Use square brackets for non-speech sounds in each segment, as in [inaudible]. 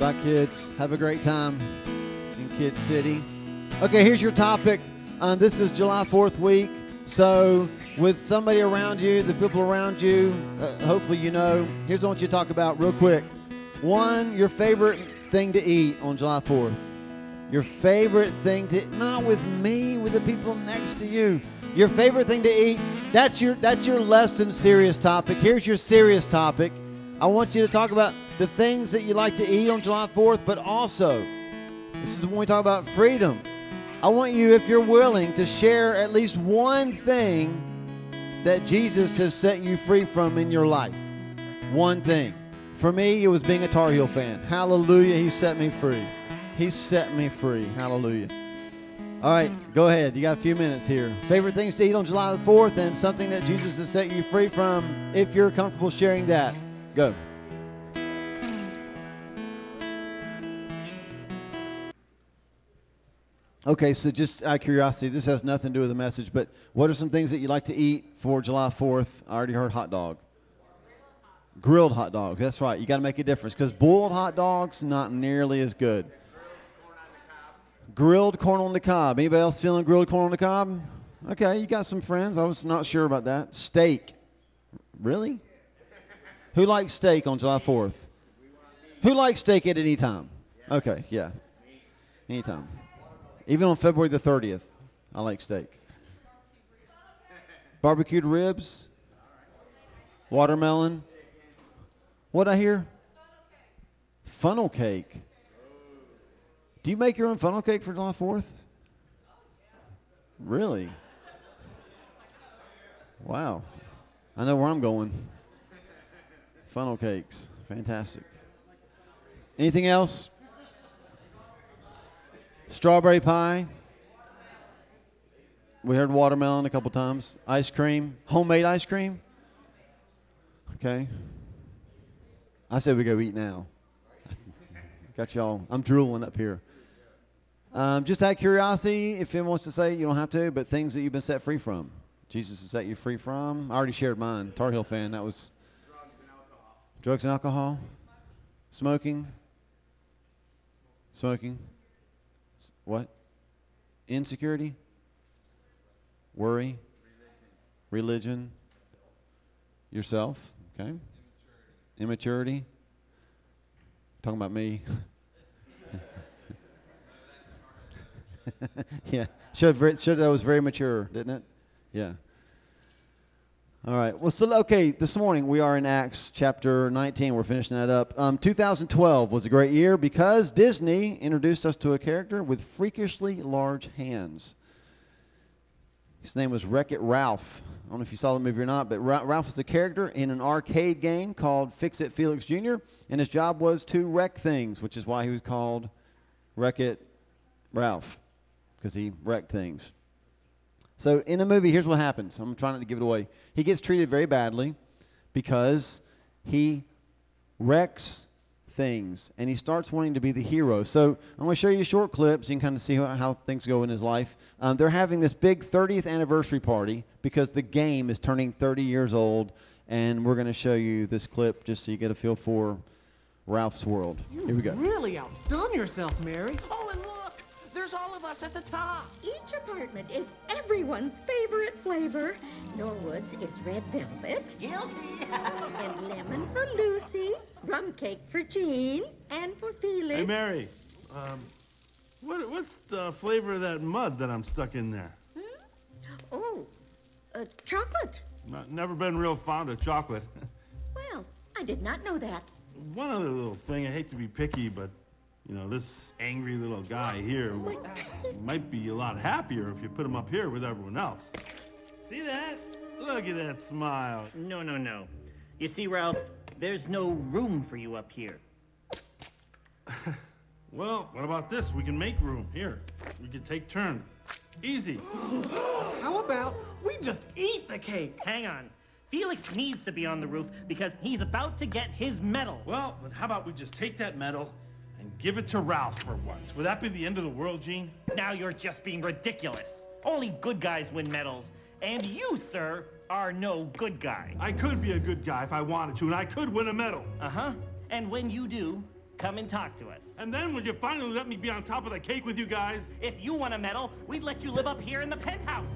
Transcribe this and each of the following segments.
Bye, kids. Have a great time in Kid City. Okay, here's your topic. Um, this is July 4th week. So, with somebody around you, the people around you, uh, hopefully you know, here's what you talk about real quick. One, your favorite thing to eat on July 4th. Your favorite thing to not with me, with the people next to you. Your favorite thing to eat. That's your that's your less than serious topic. Here's your serious topic. I want you to talk about the things that you like to eat on July 4th, but also this is when we talk about freedom. I want you, if you're willing, to share at least one thing that Jesus has set you free from in your life. One thing. For me, it was being a Tar Heel fan. Hallelujah, He set me free. He set me free. Hallelujah. All right, go ahead. You got a few minutes here. Favorite things to eat on July the 4th and something that Jesus has set you free from, if you're comfortable sharing that. Go. Okay, so just out of curiosity, this has nothing to do with the message, but what are some things that you like to eat for July 4th? I already heard hot dog. Grilled hot dogs, that's right. You got to make a difference because boiled hot dogs, not nearly as good. Grilled corn on the cob. Anybody else feeling grilled corn on the cob? Okay, you got some friends. I was not sure about that. Steak. Really? Who likes steak on July 4th? Who likes steak at any time? Okay, yeah. Anytime. Even on February the 30th, I like steak. Barbecued ribs, watermelon. What I hear? Funnel cake. Do you make your own funnel cake for July 4th? Really? Wow. I know where I'm going. Funnel cakes. Fantastic. Anything else? Strawberry pie. We heard watermelon a couple times. Ice cream. Homemade ice cream. Okay. I said we go eat now. [laughs] Got y'all. I'm drooling up here. Um, just out of curiosity, if anyone wants to say, you don't have to, but things that you've been set free from. Jesus has set you free from. I already shared mine. Tar Heel fan. That was drugs and alcohol, smoking, smoking. What? Insecurity, worry, religion, yourself. Okay. Immaturity. Talking about me. [laughs] yeah, showed showed that I was very mature, didn't it? Yeah. All right. Well, so okay, this morning we are in Acts chapter 19. We're finishing that up. Um, 2012 was a great year because Disney introduced us to a character with freakishly large hands. His name was Wreck It Ralph. I don't know if you saw the movie or not, but Ra- Ralph is a character in an arcade game called Fix It Felix Jr., and his job was to wreck things, which is why he was called Wreck It Ralph, because he wrecked things. So in the movie, here's what happens. I'm trying not to give it away. He gets treated very badly because he wrecks things and he starts wanting to be the hero. So I'm going to show you short clips. You can kind of see how, how things go in his life. Um, they're having this big 30th anniversary party because the game is turning 30 years old, and we're going to show you this clip just so you get a feel for Ralph's world. Here we go. really outdone yourself, Mary. Oh, and look! There's all of us at the top. Each apartment is everyone's favorite flavor. Norwood's is red velvet, Guilty. [laughs] and lemon for Lucy, rum cake for Gene, and for Felix. Hey, Mary. Um, what, what's the flavor of that mud that I'm stuck in there? Oh, uh, chocolate. Not, never been real fond of chocolate. [laughs] Well, I did not know that. One other little thing, I hate to be picky, but, you know, this angry little guy here oh might be a lot happier if you put him up here with everyone else. See that? Look at that smile. No, no, no. You see, Ralph, there's no room for you up here. [laughs] Well, what about this? We can make room. Here, we can take turns. Easy. [gasps] How about we just eat the cake? Hang on. Felix needs to be on the roof because he's about to get his medal. Well, then how about we just take that medal and give it to Ralph for once? Would that be the end of the world, Gene? Now you're just being ridiculous. Only good guys win medals. And you, sir, are no good guy. I could be a good guy if I wanted to, and I could win a medal. Uh huh. And when you do, come and talk to us. And then would you finally let me be on top of the cake with you guys? If you want a medal, we'd let you live up here in the penthouse.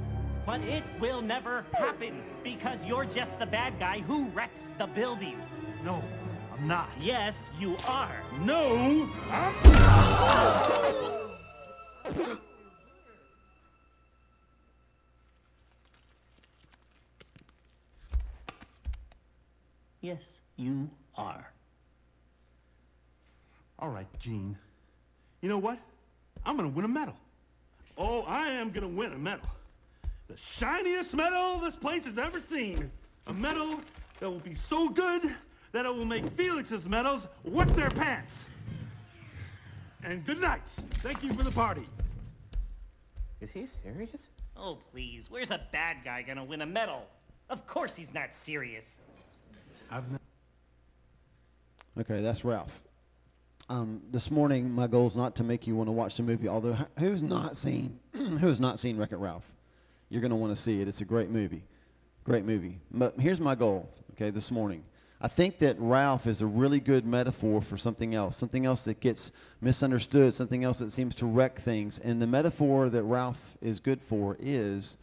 But it will never happen because you're just the bad guy who wrecks the building. No, I'm not. Yes, you are. No, I'm. Yes, you are. All right, Gene. You know what? I'm gonna win a medal. Oh, I am gonna win a medal. The shiniest medal this place has ever seen. A medal that will be so good that it will make Felix's medals wet their pants. And good night. Thank you for the party. Is he serious? Oh, please. Where's a bad guy gonna win a medal? Of course he's not serious. I've ne- Okay, that's Ralph. Um, this morning, my goal is not to make you want to watch the movie. Although, who's not seen [clears throat] who has not seen Wreck-It Ralph? You're going to want to see it. It's a great movie, great movie. But here's my goal. Okay, this morning, I think that Ralph is a really good metaphor for something else, something else that gets misunderstood, something else that seems to wreck things. And the metaphor that Ralph is good for is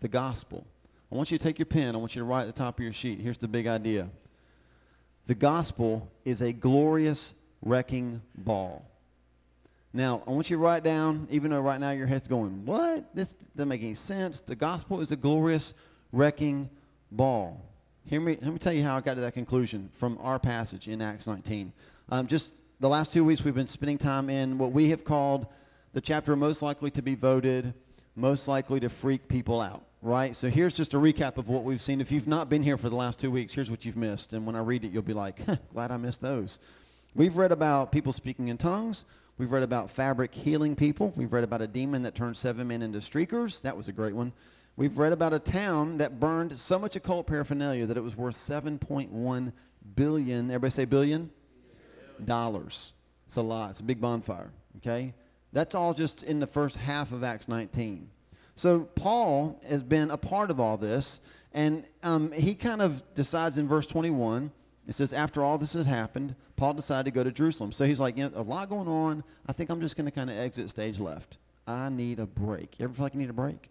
the gospel. I want you to take your pen. I want you to write at the top of your sheet. Here's the big idea. The gospel is a glorious wrecking ball. Now, I want you to write down, even though right now your head's going, what? This doesn't make any sense. The gospel is a glorious wrecking ball. Hear me, let me tell you how I got to that conclusion from our passage in Acts 19. Um, just the last two weeks, we've been spending time in what we have called the chapter most likely to be voted, most likely to freak people out, right? So here's just a recap of what we've seen. If you've not been here for the last two weeks, here's what you've missed. And when I read it, you'll be like, glad I missed those. We've read about people speaking in tongues. We've read about fabric healing people. We've read about a demon that turned seven men into streakers. That was a great one. We've read about a town that burned so much occult paraphernalia that it was worth 7.1 billion. Everybody say billion? Dollars. It's a lot. It's a big bonfire. Okay? That's all just in the first half of Acts 19. So Paul has been a part of all this, and um, he kind of decides in verse 21. It says, after all this has happened, Paul decided to go to Jerusalem. So he's like, you know, a lot going on. I think I'm just going to kind of exit stage left. I need a break. You ever feel like you need a break?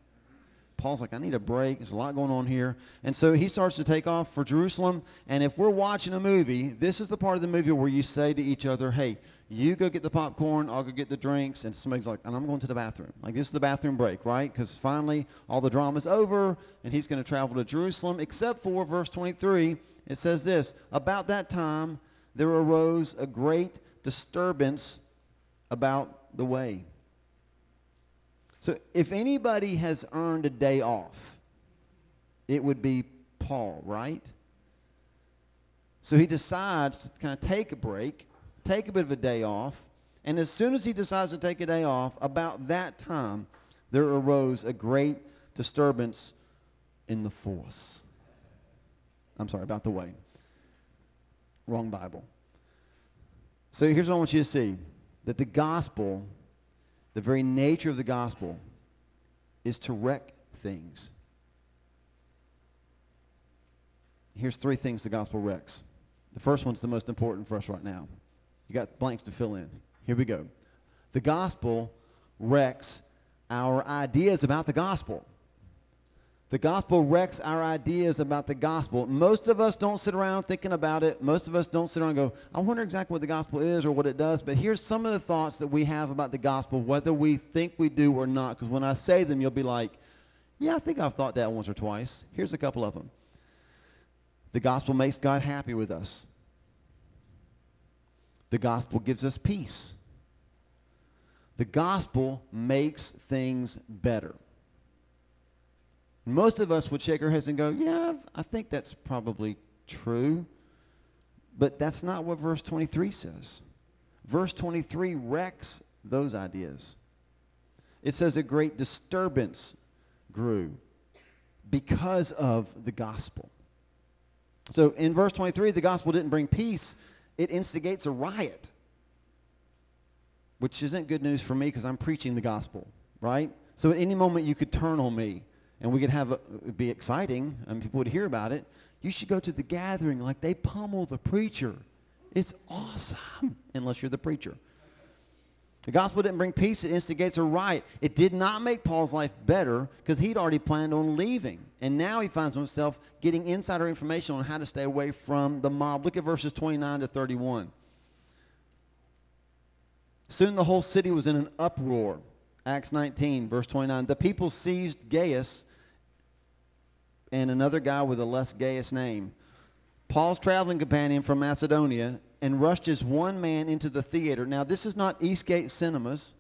Paul's like, I need a break. There's a lot going on here. And so he starts to take off for Jerusalem. And if we're watching a movie, this is the part of the movie where you say to each other, hey, you go get the popcorn, I'll go get the drinks. And somebody's like, and I'm going to the bathroom. Like, this is the bathroom break, right? Because finally all the drama's over and he's going to travel to Jerusalem, except for verse 23. It says this About that time, there arose a great disturbance about the way. So if anybody has earned a day off, it would be Paul, right? So he decides to kind of take a break, take a bit of a day off, and as soon as he decides to take a day off, about that time, there arose a great disturbance in the force. I'm sorry, about the way. Wrong Bible. So here's what I want you to see that the gospel the very nature of the gospel is to wreck things. Here's three things the gospel wrecks. The first one's the most important for us right now. You got blanks to fill in. Here we go. The gospel wrecks our ideas about the gospel. The gospel wrecks our ideas about the gospel. Most of us don't sit around thinking about it. Most of us don't sit around and go, I wonder exactly what the gospel is or what it does. But here's some of the thoughts that we have about the gospel, whether we think we do or not. Because when I say them, you'll be like, yeah, I think I've thought that once or twice. Here's a couple of them. The gospel makes God happy with us. The gospel gives us peace. The gospel makes things better. Most of us would shake our heads and go, Yeah, I think that's probably true. But that's not what verse 23 says. Verse 23 wrecks those ideas. It says a great disturbance grew because of the gospel. So in verse 23, the gospel didn't bring peace, it instigates a riot, which isn't good news for me because I'm preaching the gospel, right? So at any moment you could turn on me and we could have it'd be exciting and people would hear about it. You should go to the gathering like they pummel the preacher. It's awesome, unless you're the preacher. The gospel didn't bring peace, it instigates a riot. It did not make Paul's life better because he'd already planned on leaving. And now he finds himself getting insider information on how to stay away from the mob. Look at verses 29 to 31. Soon the whole city was in an uproar. Acts 19, verse 29. The people seized Gaius and another guy with a less gayest name, Paul's traveling companion from Macedonia, and rushed as one man into the theater. Now, this is not Eastgate Cinemas,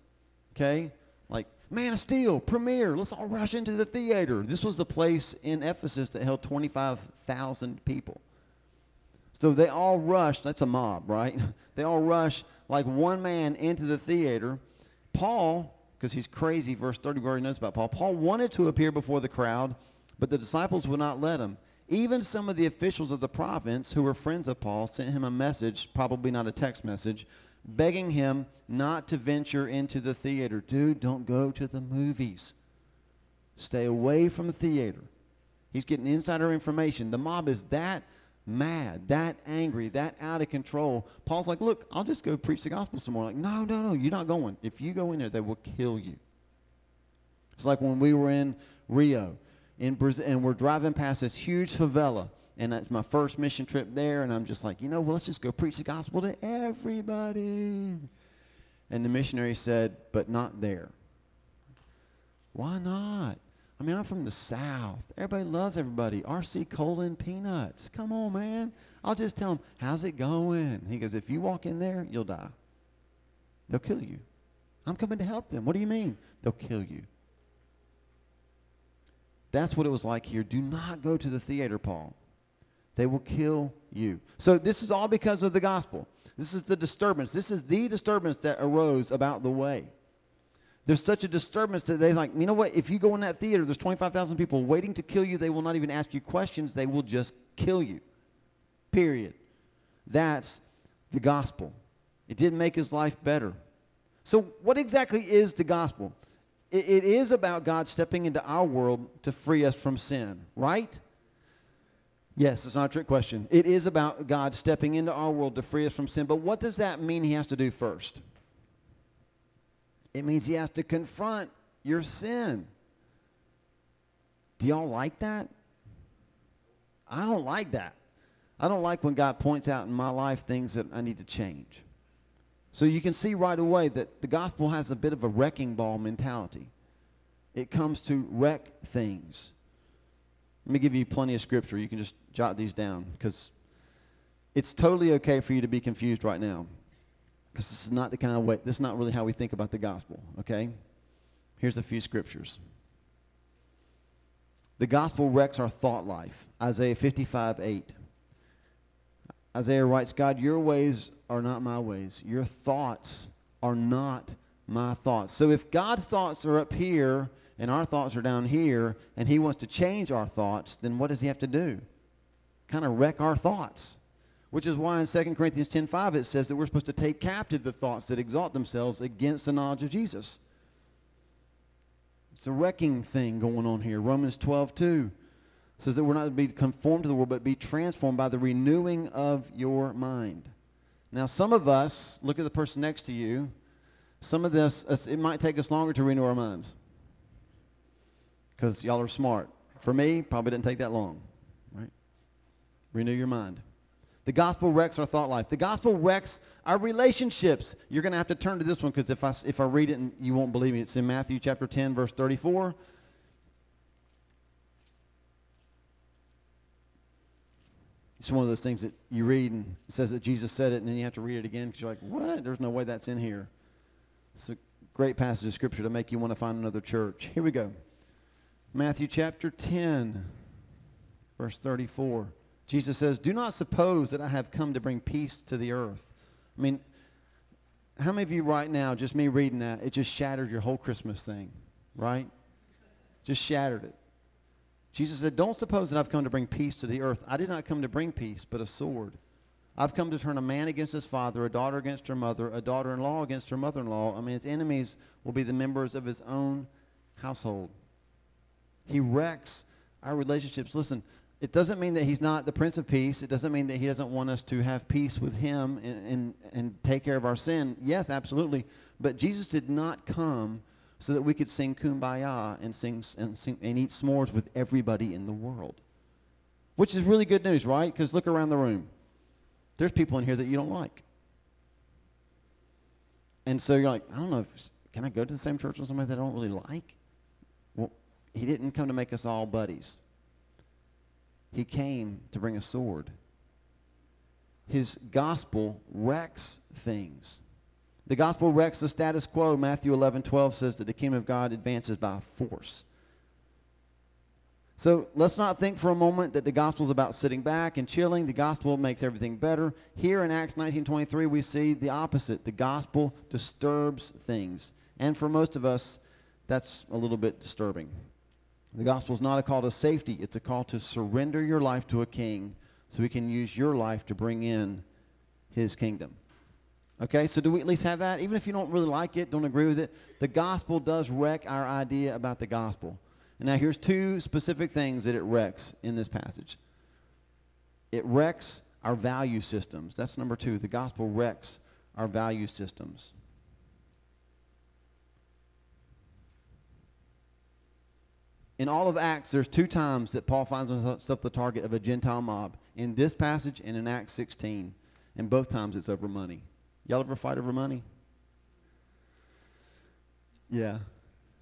okay? Like, Man of Steel, premiere, let's all rush into the theater. This was the place in Ephesus that held 25,000 people. So they all rushed, that's a mob, right? [laughs] They all rushed like one man into the theater. Paul, because he's crazy, verse 30, we already knows about Paul. Paul wanted to appear before the crowd, but the disciples would not let him. Even some of the officials of the province, who were friends of Paul, sent him a message, probably not a text message, begging him not to venture into the theater. Dude, don't go to the movies. Stay away from the theater. He's getting insider information. The mob is that mad, that angry, that out of control. Paul's like, Look, I'll just go preach the gospel some more. Like, no, no, no, you're not going. If you go in there, they will kill you. It's like when we were in Rio in Brazil, and we're driving past this huge favela, and it's my first mission trip there, and I'm just like, you know, well, let's just go preach the gospel to everybody. And the missionary said, but not there. Why not? I mean, I'm from the South. Everybody loves everybody. RC Cola and peanuts. Come on, man. I'll just tell them, how's it going? He goes, if you walk in there, you'll die. They'll kill you. I'm coming to help them. What do you mean? They'll kill you. That's what it was like here. Do not go to the theater, Paul. They will kill you. So this is all because of the gospel. This is the disturbance. This is the disturbance that arose about the way. There's such a disturbance that they like, you know what? If you go in that theater, there's 25,000 people waiting to kill you. They will not even ask you questions. They will just kill you. Period. That's the gospel. It didn't make his life better. So, what exactly is the gospel? It, it is about God stepping into our world to free us from sin, right? Yes, it's not a trick question. It is about God stepping into our world to free us from sin. But what does that mean he has to do first? It means he has to confront your sin. Do y'all like that? I don't like that. I don't like when God points out in my life things that I need to change. So you can see right away that the gospel has a bit of a wrecking ball mentality. It comes to wreck things. Let me give you plenty of scripture. You can just jot these down because it's totally okay for you to be confused right now because this is not the kind of way, this is not really how we think about the gospel, okay? Here's a few scriptures. The gospel wrecks our thought life. Isaiah 55 8. Isaiah writes, God, your ways are not my ways. Your thoughts are not my thoughts. So if God's thoughts are up here and our thoughts are down here, and He wants to change our thoughts, then what does He have to do? Kind of wreck our thoughts. Which is why in 2 Corinthians 10.5 it says that we're supposed to take captive the thoughts that exalt themselves against the knowledge of Jesus. It's a wrecking thing going on here. Romans 12.2 says that we're not to be conformed to the world, but be transformed by the renewing of your mind. Now, some of us, look at the person next to you, some of this, it might take us longer to renew our minds because y'all are smart. For me, probably didn't take that long, right? Renew your mind. The gospel wrecks our thought life. The gospel wrecks our relationships. You're going to have to turn to this one because if I, if I read it, and you won't believe me. It's in Matthew chapter 10, verse 34. It's one of those things that you read and it says that Jesus said it, and then you have to read it again because you're like, what? There's no way that's in here. It's a great passage of scripture to make you want to find another church. Here we go. Matthew chapter 10, verse 34. Jesus says, Do not suppose that I have come to bring peace to the earth. I mean, how many of you right now, just me reading that, it just shattered your whole Christmas thing, right? Just shattered it. Jesus said, Don't suppose that I've come to bring peace to the earth. I did not come to bring peace, but a sword. I've come to turn a man against his father, a daughter against her mother, a daughter in law against her mother in law. I mean, his enemies will be the members of his own household. He wrecks our relationships. Listen, It doesn't mean that he's not the Prince of Peace. It doesn't mean that he doesn't want us to have peace with him and, and, and take care of our sin. Yes, absolutely. But Jesus did not come so that we could sing kumbaya and sing and, sing, and eat s'mores with everybody in the world. Which is really good news, right? Because look around the room. There's people in here that you don't like. And so you're like, I don't know, if, can I go to the same church with somebody that I don't really like? Well, he didn't come to make us all buddies. He came to bring a sword. His gospel wrecks things. The gospel wrecks the status quo. Matthew 11, 12 says that the kingdom of God advances by force. So let's not think for a moment that the gospel is about sitting back and chilling. The gospel makes everything better. Here in Acts 19:23 we see the opposite. The gospel disturbs things. And for most of us that's a little bit disturbing. The gospel is not a call to safety, it's a call to surrender your life to a king so he can use your life to bring in his kingdom. Okay, so do we at least have that? Even if you don't really like it, don't agree with it, the gospel does wreck our idea about the gospel. And now here's two specific things that it wrecks in this passage. It wrecks our value systems. That's number two. The gospel wrecks our value systems. In all of Acts, there's two times that Paul finds himself the target of a Gentile mob. In this passage and in Acts 16. And both times it's over money. Y'all ever fight over money? Yeah.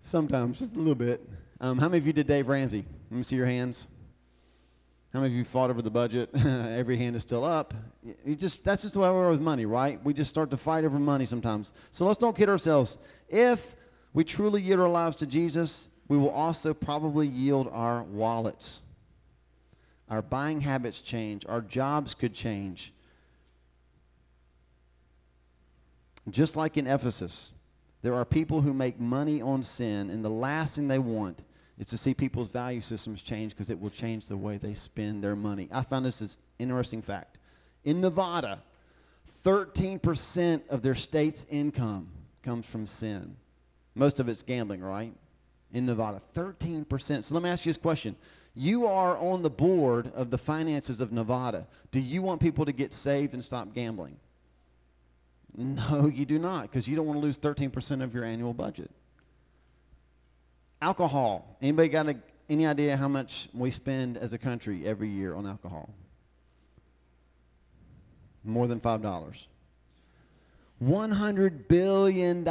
Sometimes, just a little bit. Um, how many of you did Dave Ramsey? Let me see your hands. How many of you fought over the budget? [laughs] Every hand is still up. You just that's just the way we are with money, right? We just start to fight over money sometimes. So let's don't kid ourselves. If we truly yield our lives to Jesus, we will also probably yield our wallets. Our buying habits change. Our jobs could change. Just like in Ephesus, there are people who make money on sin, and the last thing they want is to see people's value systems change because it will change the way they spend their money. I found this is interesting fact. In Nevada, 13% of their state's income comes from sin. Most of it's gambling, right? in Nevada. 13%. So let me ask you this question. You are on the board of the finances of Nevada. Do you want people to get saved and stop gambling? No, you do not, because you don't want to lose 13% of your annual budget. Alcohol. Anybody got a, any idea how much we spend as a country every year on alcohol? More than $5. $100 billion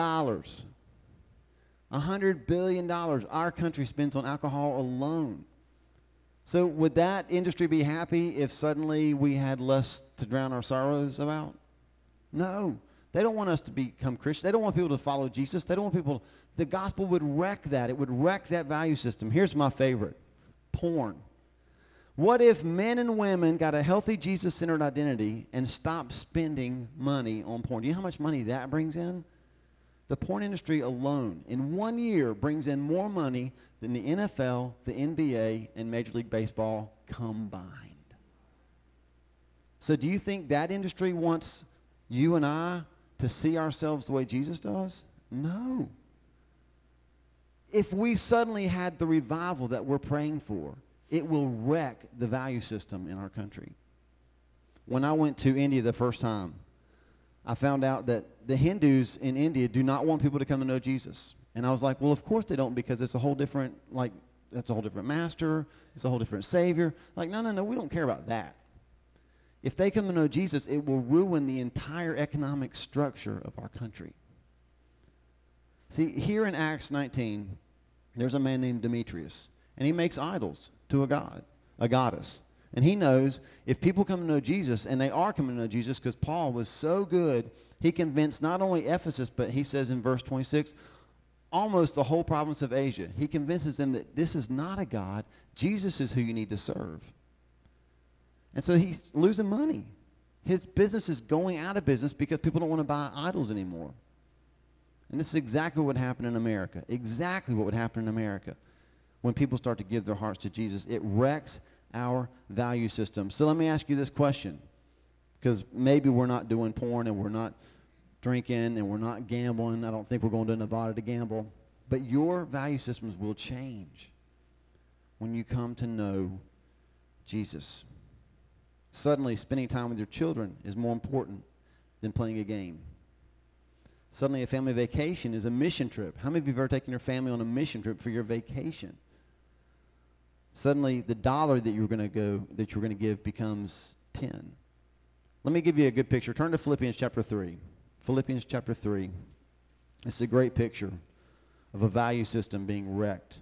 $100 billion our country spends on alcohol alone. So, would that industry be happy if suddenly we had less to drown our sorrows about? No. They don't want us to become Christians. They don't want people to follow Jesus. They don't want people. The gospel would wreck that. It would wreck that value system. Here's my favorite porn. What if men and women got a healthy Jesus centered identity and stopped spending money on porn? Do you know how much money that brings in? The porn industry alone, in one year, brings in more money than the NFL, the NBA, and Major League Baseball combined. So, do you think that industry wants you and I to see ourselves the way Jesus does? No. If we suddenly had the revival that we're praying for, it will wreck the value system in our country. When I went to India the first time, I found out that the Hindus in India do not want people to come to know Jesus. And I was like, well, of course they don't because it's a whole different, like, that's a whole different master. It's a whole different savior. Like, no, no, no, we don't care about that. If they come to know Jesus, it will ruin the entire economic structure of our country. See, here in Acts 19, there's a man named Demetrius, and he makes idols to a god, a goddess. And he knows if people come to know Jesus, and they are coming to know Jesus because Paul was so good, he convinced not only Ephesus, but he says in verse 26, almost the whole province of Asia. He convinces them that this is not a God. Jesus is who you need to serve. And so he's losing money. His business is going out of business because people don't want to buy idols anymore. And this is exactly what happened in America. Exactly what would happen in America when people start to give their hearts to Jesus. It wrecks our value system. So let me ask you this question because maybe we're not doing porn and we're not drinking and we're not gambling. I don't think we're going to Nevada to gamble. But your value systems will change when you come to know Jesus. Suddenly, spending time with your children is more important than playing a game. Suddenly, a family vacation is a mission trip. How many of you have ever taken your family on a mission trip for your vacation? Suddenly, the dollar that you were going to go that you were going to give becomes ten. Let me give you a good picture. Turn to Philippians chapter three. Philippians chapter three. It's a great picture of a value system being wrecked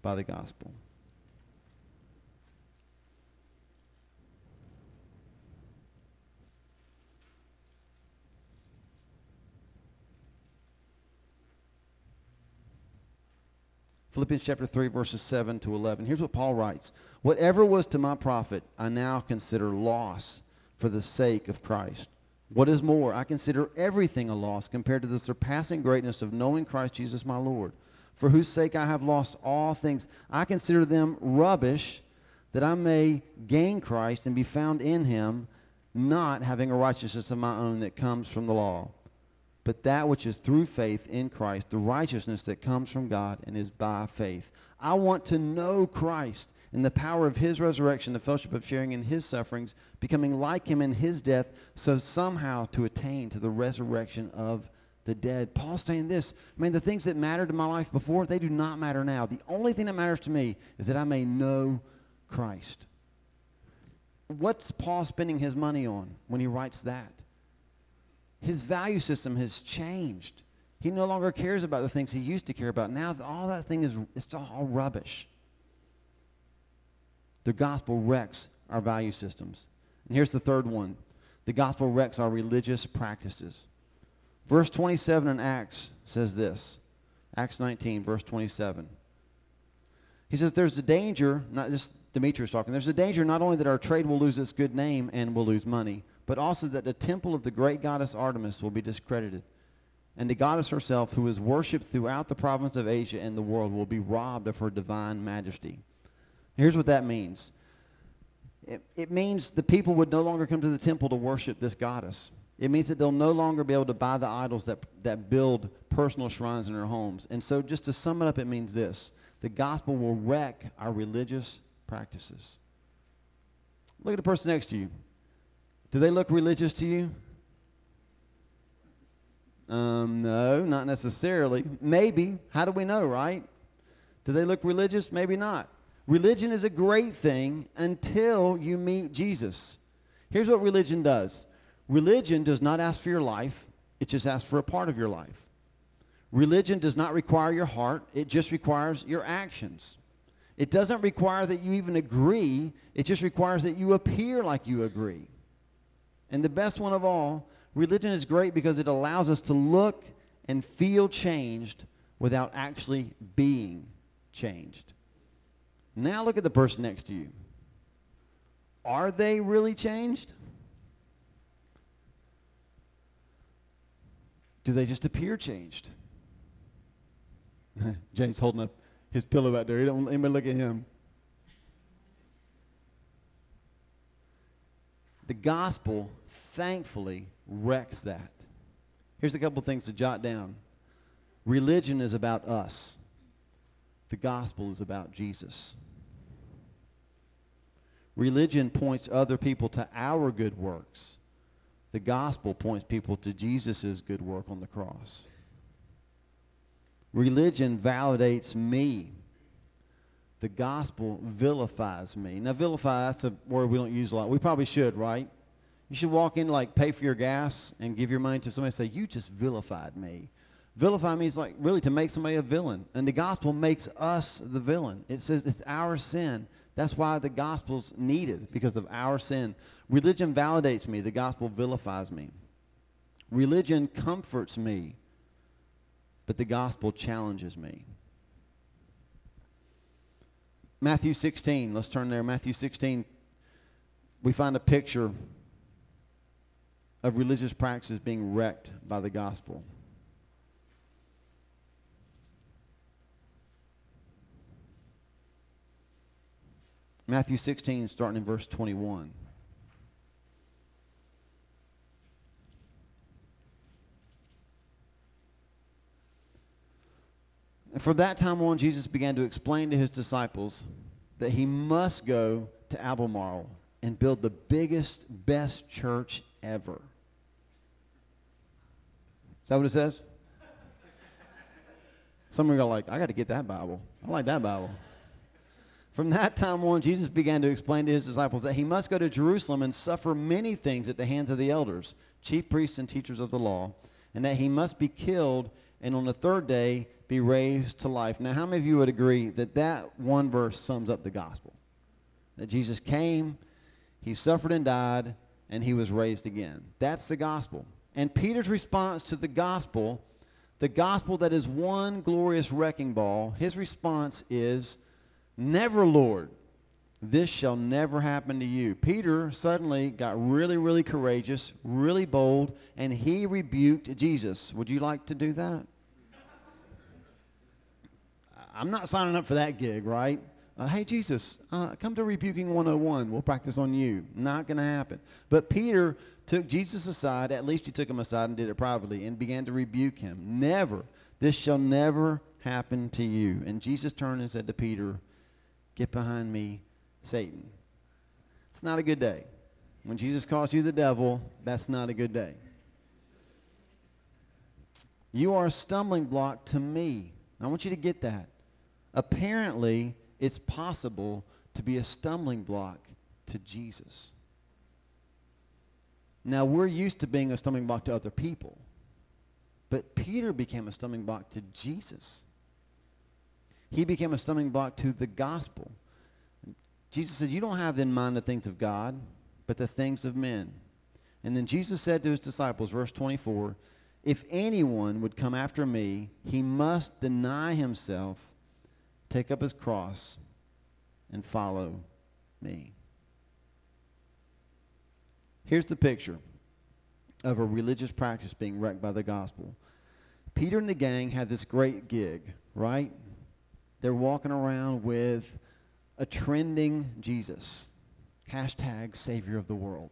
by the gospel. Philippians chapter 3, verses 7 to 11. Here's what Paul writes Whatever was to my profit, I now consider loss for the sake of Christ. What is more, I consider everything a loss compared to the surpassing greatness of knowing Christ Jesus my Lord, for whose sake I have lost all things. I consider them rubbish that I may gain Christ and be found in him, not having a righteousness of my own that comes from the law but that which is through faith in Christ, the righteousness that comes from God and is by faith. I want to know Christ and the power of his resurrection, the fellowship of sharing in his sufferings, becoming like him in his death, so somehow to attain to the resurrection of the dead. Paul's saying this I mean, the things that mattered to my life before, they do not matter now. The only thing that matters to me is that I may know Christ. What's Paul spending his money on when he writes that? His value system has changed. He no longer cares about the things he used to care about. Now all that thing is it's all rubbish. The gospel wrecks our value systems. And here's the third one. The gospel wrecks our religious practices. Verse 27 in Acts says this. Acts 19, verse 27. He says, There's a danger, not this Demetrius talking, there's a danger not only that our trade will lose its good name and will lose money, but also that the temple of the great goddess Artemis will be discredited. And the goddess herself, who is worshipped throughout the province of Asia and the world, will be robbed of her divine majesty. Here's what that means it, it means the people would no longer come to the temple to worship this goddess. It means that they'll no longer be able to buy the idols that, that build personal shrines in their homes. And so, just to sum it up, it means this the gospel will wreck our religious practices. Look at the person next to you. Do they look religious to you? Um, no, not necessarily. Maybe. How do we know, right? Do they look religious? Maybe not. Religion is a great thing until you meet Jesus. Here's what religion does religion does not ask for your life, it just asks for a part of your life. Religion does not require your heart, it just requires your actions. It doesn't require that you even agree, it just requires that you appear like you agree. And the best one of all, religion is great because it allows us to look and feel changed without actually being changed. Now look at the person next to you. Are they really changed? Do they just appear changed? [laughs] James holding up his pillow out there. He don't anybody look at him. The gospel, thankfully, wrecks that. Here's a couple things to jot down. Religion is about us. The gospel is about Jesus. Religion points other people to our good works. The gospel points people to Jesus' good work on the cross. Religion validates me the gospel vilifies me. Now, vilify, that's a word we don't use a lot. We probably should, right? You should walk in, like, pay for your gas and give your money to somebody and say, You just vilified me. Vilify means, like, really to make somebody a villain. And the gospel makes us the villain. It says it's our sin. That's why the gospel's needed, because of our sin. Religion validates me, the gospel vilifies me. Religion comforts me, but the gospel challenges me. Matthew 16, let's turn there. Matthew 16, we find a picture of religious practices being wrecked by the gospel. Matthew 16, starting in verse 21. And from that time on, Jesus began to explain to his disciples that he must go to Albemarle and build the biggest, best church ever. Is that what it says? Some of you are like, I got to get that Bible. I like that Bible. From that time on, Jesus began to explain to his disciples that he must go to Jerusalem and suffer many things at the hands of the elders, chief priests, and teachers of the law, and that he must be killed and on the third day be raised to life. Now, how many of you would agree that that one verse sums up the gospel? That Jesus came, he suffered and died, and he was raised again. That's the gospel. And Peter's response to the gospel, the gospel that is one glorious wrecking ball, his response is, Never, Lord. This shall never happen to you. Peter suddenly got really, really courageous, really bold, and he rebuked Jesus. Would you like to do that? I'm not signing up for that gig, right? Uh, hey, Jesus, uh, come to Rebuking 101. We'll practice on you. Not going to happen. But Peter took Jesus aside, at least he took him aside and did it privately, and began to rebuke him. Never, this shall never happen to you. And Jesus turned and said to Peter, Get behind me, Satan. It's not a good day. When Jesus calls you the devil, that's not a good day. You are a stumbling block to me. I want you to get that. Apparently, it's possible to be a stumbling block to Jesus. Now, we're used to being a stumbling block to other people, but Peter became a stumbling block to Jesus. He became a stumbling block to the gospel. Jesus said, You don't have in mind the things of God, but the things of men. And then Jesus said to his disciples, verse 24, If anyone would come after me, he must deny himself take up his cross, and follow me. Here's the picture of a religious practice being wrecked by the gospel. Peter and the gang had this great gig, right? They're walking around with a trending Jesus, hashtag Savior of the world.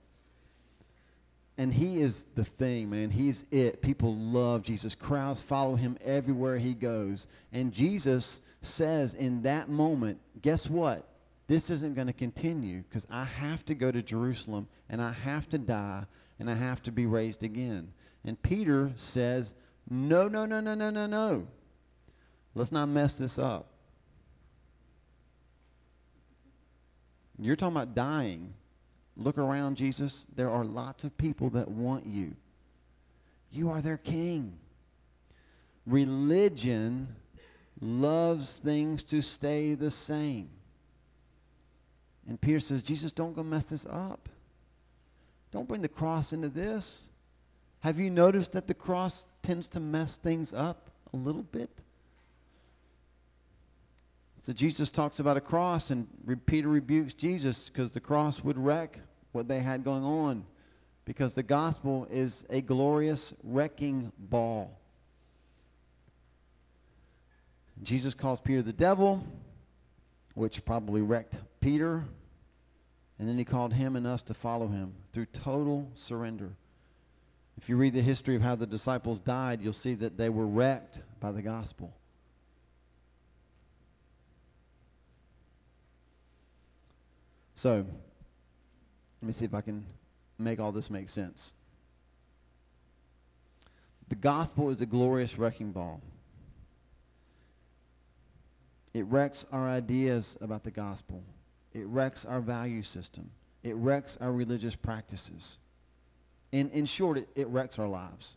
And he is the thing, man. He's it. People love Jesus. Crowds follow him everywhere he goes. And Jesus says in that moment, guess what? This isn't going to continue because I have to go to Jerusalem and I have to die and I have to be raised again. And Peter says, No, no, no, no, no, no, no. Let's not mess this up. You're talking about dying. Look around, Jesus. There are lots of people that want you. You are their king. Religion loves things to stay the same. And Peter says, Jesus, don't go mess this up. Don't bring the cross into this. Have you noticed that the cross tends to mess things up a little bit? So Jesus talks about a cross, and Peter rebukes Jesus because the cross would wreck what they had going on. Because the gospel is a glorious wrecking ball. Jesus calls Peter the devil, which probably wrecked Peter. And then he called him and us to follow him through total surrender. If you read the history of how the disciples died, you'll see that they were wrecked by the gospel. So, let me see if I can make all this make sense. The gospel is a glorious wrecking ball. It wrecks our ideas about the gospel. It wrecks our value system. It wrecks our religious practices. In, in short, it, it wrecks our lives.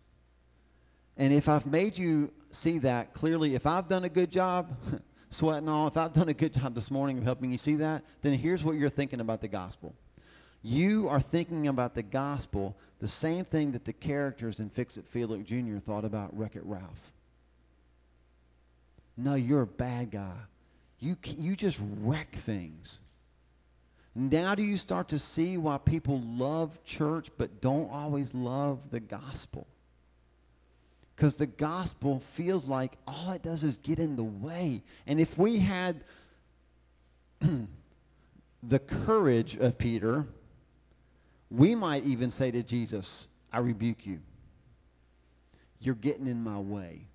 And if I've made you see that clearly, if I've done a good job, [laughs] sweating all, if I've done a good job this morning of helping you see that, then here's what you're thinking about the gospel. You are thinking about the gospel the same thing that the characters in Fix It Felix Jr. thought about Wreck It Ralph. No, you're a bad guy. You, you just wreck things. Now do you start to see why people love church but don't always love the gospel? Because the gospel feels like all it does is get in the way. And if we had [clears throat] the courage of Peter, we might even say to Jesus, I rebuke you. You're getting in my way.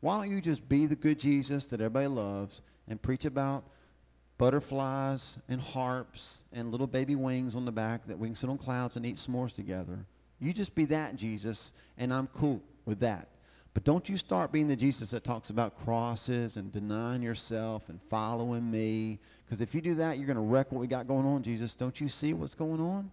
Why don't you just be the good Jesus that everybody loves and preach about butterflies and harps and little baby wings on the back that we can sit on clouds and eat s'mores together. You just be that, Jesus, and I'm cool with that. But don't you start being the Jesus that talks about crosses and denying yourself and following me. Because if you do that, you're going to wreck what we got going on, Jesus. Don't you see what's going on?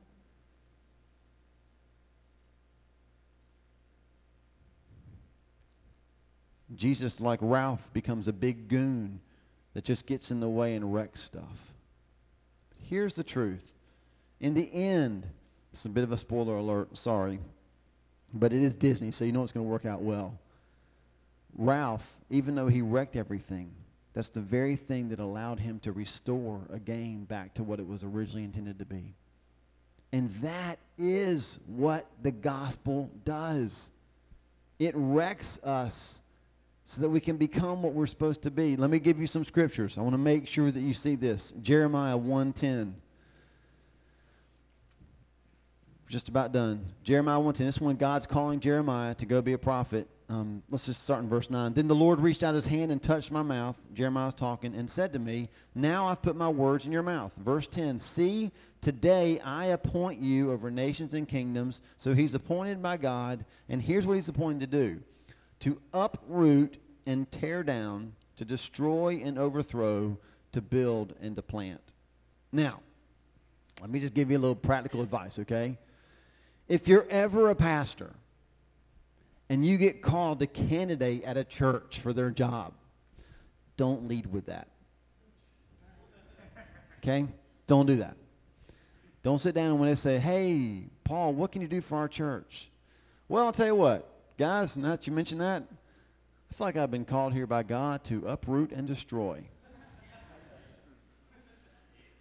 Jesus, like Ralph, becomes a big goon that just gets in the way and wrecks stuff. Here's the truth. In the end, it's a bit of a spoiler alert, sorry, but it is Disney, so you know it's going to work out well. Ralph, even though he wrecked everything, that's the very thing that allowed him to restore a game back to what it was originally intended to be. And that is what the gospel does. It wrecks us so that we can become what we're supposed to be. Let me give you some scriptures. I want to make sure that you see this. Jeremiah 1:10. Just about done. Jeremiah 1:10. This one God's calling Jeremiah to go be a prophet. Um, let's just start in verse 9. Then the Lord reached out his hand and touched my mouth. Jeremiah was talking and said to me, Now I've put my words in your mouth. Verse 10 See, today I appoint you over nations and kingdoms. So he's appointed by God, and here's what he's appointed to do to uproot and tear down, to destroy and overthrow, to build and to plant. Now, let me just give you a little practical advice, okay? If you're ever a pastor and you get called to candidate at a church for their job, don't lead with that. Okay? Don't do that. Don't sit down and when they say, hey, Paul, what can you do for our church? Well, I'll tell you what, guys, now that you mention that, I feel like I've been called here by God to uproot and destroy.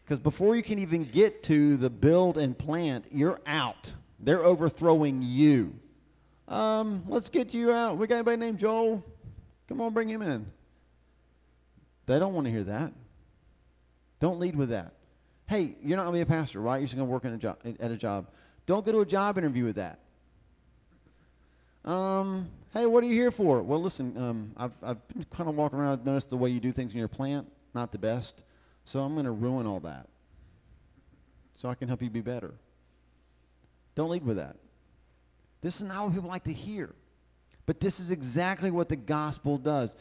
Because before you can even get to the build and plant, you're out. They're overthrowing you. Um, let's get you out. We got anybody named Joel? Come on, bring him in. They don't want to hear that. Don't lead with that. Hey, you're not going to be a pastor, right? You're just going to work in a job, at a job. Don't go to a job interview with that. Um, hey, what are you here for? Well, listen, um, I've, I've been kind of walking around. I've noticed the way you do things in your plant, not the best. So I'm going to ruin all that so I can help you be better. Don't lead with that. This is not what people like to hear. But this is exactly what the gospel does.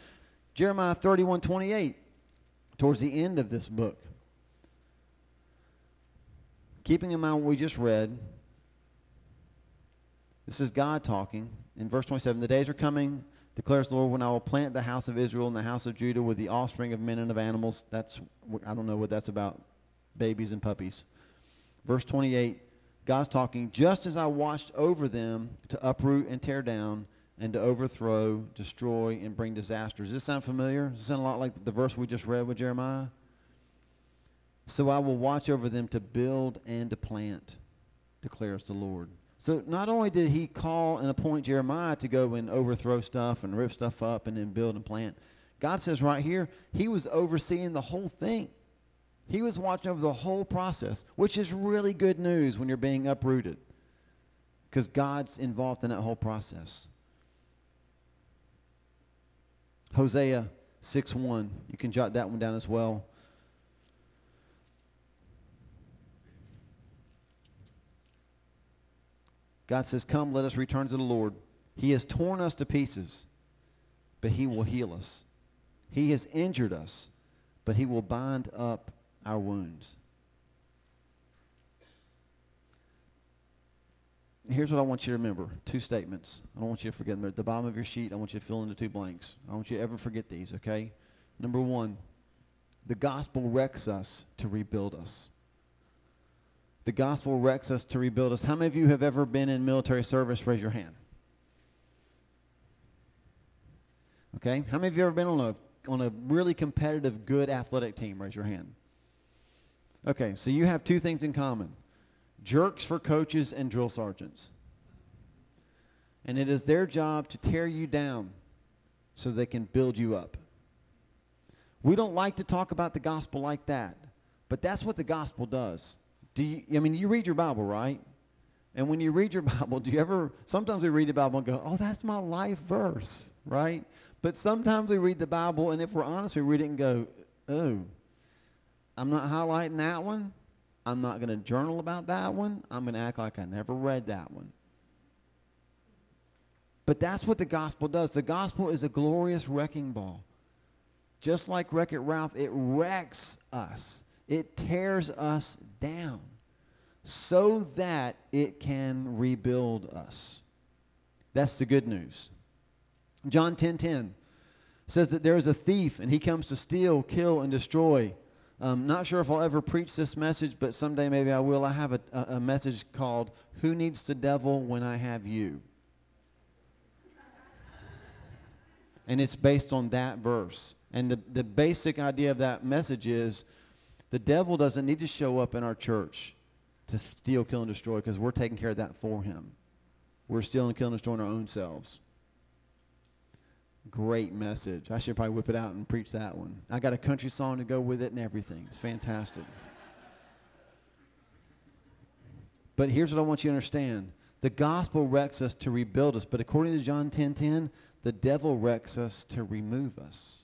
Jeremiah 31 28, towards the end of this book. Keeping in mind what we just read, this is God talking. In verse 27, the days are coming, declares the Lord, when I will plant the house of Israel and the house of Judah with the offspring of men and of animals. That's, I don't know what that's about, babies and puppies. Verse 28, God's talking, just as I watched over them to uproot and tear down and to overthrow, destroy, and bring disaster. Does this sound familiar? Does this sound a lot like the verse we just read with Jeremiah? So I will watch over them to build and to plant, declares the Lord. So not only did he call and appoint Jeremiah to go and overthrow stuff and rip stuff up and then build and plant, God says right here, he was overseeing the whole thing. He was watching over the whole process, which is really good news when you're being uprooted because God's involved in that whole process. Hosea 6 1, You can jot that one down as well. God says, Come, let us return to the Lord. He has torn us to pieces, but He will heal us. He has injured us, but He will bind up our wounds. Here's what I want you to remember two statements. I don't want you to forget them. At the bottom of your sheet, I want you to fill in the two blanks. I don't want you to ever forget these, okay? Number one, the gospel wrecks us to rebuild us. The gospel wrecks us to rebuild us. How many of you have ever been in military service? Raise your hand. Okay. How many of you ever been on a on a really competitive, good athletic team? Raise your hand. Okay, so you have two things in common: jerks for coaches and drill sergeants. And it is their job to tear you down so they can build you up. We don't like to talk about the gospel like that, but that's what the gospel does. Do you, I mean, you read your Bible, right? And when you read your [laughs] Bible, do you ever, sometimes we read the Bible and go, oh, that's my life verse, right? But sometimes we read the Bible, and if we're honest, we read it and go, oh, I'm not highlighting that one. I'm not going to journal about that one. I'm going to act like I never read that one. But that's what the gospel does. The gospel is a glorious wrecking ball. Just like Wreck It Ralph, it wrecks us, it tears us down so that it can rebuild us. That's the good news. John 10:10 10, 10 says that there is a thief and he comes to steal, kill and destroy. Um, not sure if I'll ever preach this message, but someday maybe I will. I have a, a message called "Who Needs the Devil When I Have You," and it's based on that verse. And the the basic idea of that message is, the devil doesn't need to show up in our church to steal, kill, and destroy because we're taking care of that for him. We're stealing, killing, and destroying our own selves. Great message. I should probably whip it out and preach that one. I got a country song to go with it and everything. It's fantastic. But here's what I want you to understand. The gospel wrecks us to rebuild us, but according to John 10:10, 10, 10, the devil wrecks us to remove us.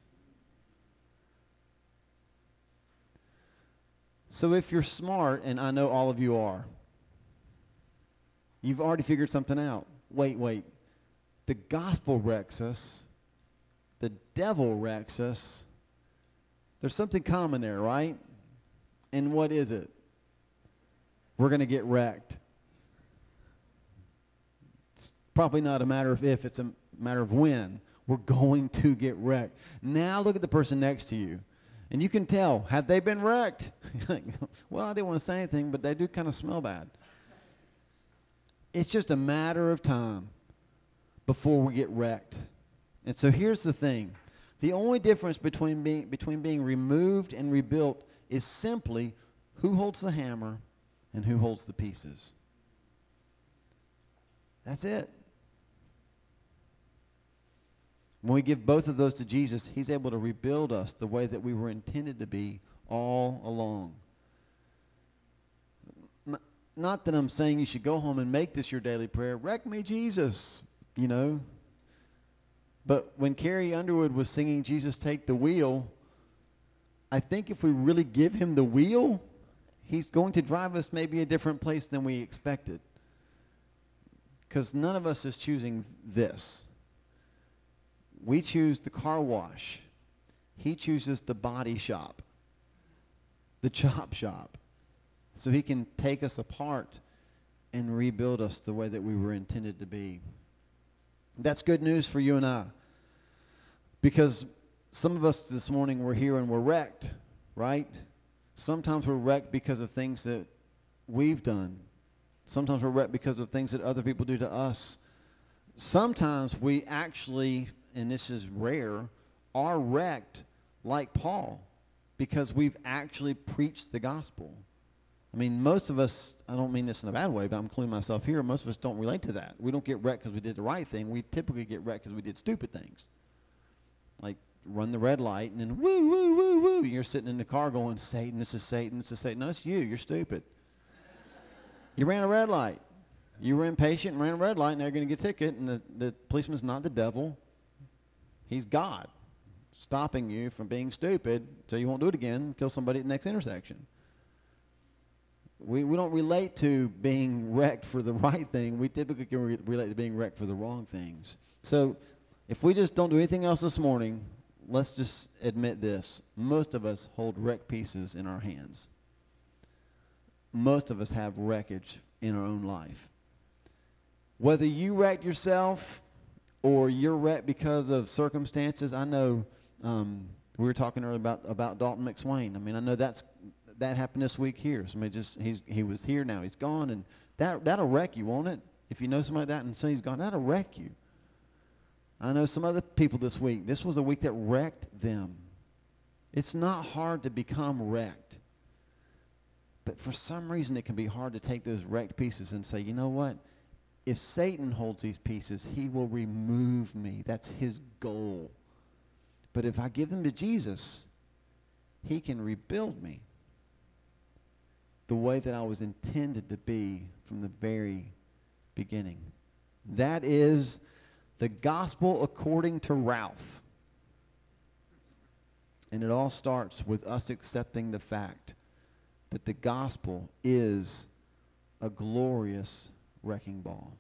So if you're smart, and I know all of you are, you've already figured something out. Wait, wait. The gospel wrecks us. The devil wrecks us. There's something common there, right? And what is it? We're going to get wrecked. It's probably not a matter of if, it's a matter of when. We're going to get wrecked. Now look at the person next to you. And you can tell, have they been wrecked? [laughs] well, I didn't want to say anything, but they do kind of smell bad. It's just a matter of time before we get wrecked. And so here's the thing. The only difference between being, between being removed and rebuilt is simply who holds the hammer and who holds the pieces. That's it. When we give both of those to Jesus, He's able to rebuild us the way that we were intended to be all along. Not that I'm saying you should go home and make this your daily prayer. Wreck me, Jesus. You know. But when Carrie Underwood was singing Jesus Take the Wheel, I think if we really give him the wheel, he's going to drive us maybe a different place than we expected. Because none of us is choosing this. We choose the car wash. He chooses the body shop, the [laughs] chop shop. So he can take us apart and rebuild us the way that we were intended to be. That's good news for you and I. Because some of us this morning were here and we're wrecked, right? Sometimes we're wrecked because of things that we've done. Sometimes we're wrecked because of things that other people do to us. Sometimes we actually and this is rare, are wrecked like Paul because we've actually preached the gospel. I mean, most of us, I don't mean this in a bad way, but I'm including myself here, most of us don't relate to that. We don't get wrecked because we did the right thing. We typically get wrecked because we did stupid things. Like run the red light and then woo, woo, woo, woo. You're sitting in the car going, Satan, this is Satan, this is Satan. No, it's you. You're stupid. You ran a red light. You were impatient and ran a red light, and they're going to get a ticket, and the, the policeman's not the devil. He's God, stopping you from being stupid so you won't do it again, kill somebody at the next intersection. We, we don't relate to being wrecked for the [laughs] right thing. We typically can re- relate to being wrecked for the wrong things. So if we just don't do anything else this morning, let's just admit this. Most of us hold wrecked pieces in our hands. Most of us have wreckage in our own life. Whether you wrecked yourself or you're wrecked because of circumstances. I know um, we were talking earlier about about Dalton McSwain. I mean, I know that's that happened this week here. Somebody just he's he was here now he's gone, and that that'll wreck you, won't it? If you know somebody like that and say he's gone, that'll wreck you. I know some other people this week. This was a week that wrecked them. It's not hard to become wrecked. But for some reason, it can be hard to take those wrecked pieces and say, you know what? If Satan holds these pieces, he will remove me. That's his goal. But if I give them to Jesus, he can rebuild me the way that I was intended to be from the very beginning. That is the gospel according to Ralph. And it all starts with us accepting the fact that the gospel is a glorious wrecking ball.